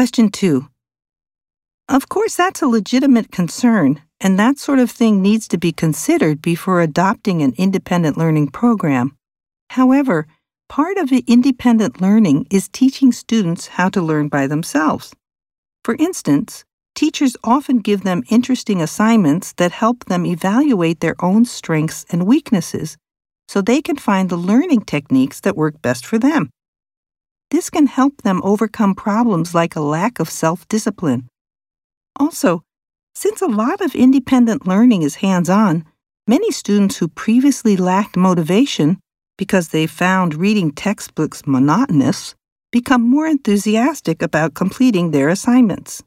Question 2. Of course, that's a legitimate concern, and that sort of thing needs to be considered before adopting an independent learning program. However, part of independent learning is teaching students how to learn by themselves. For instance, teachers often give them interesting assignments that help them evaluate their own strengths and weaknesses so they can find the learning techniques that work best for them. This can help them overcome problems like a lack of self discipline. Also, since a lot of independent learning is hands on, many students who previously lacked motivation because they found reading textbooks monotonous become more enthusiastic about completing their assignments.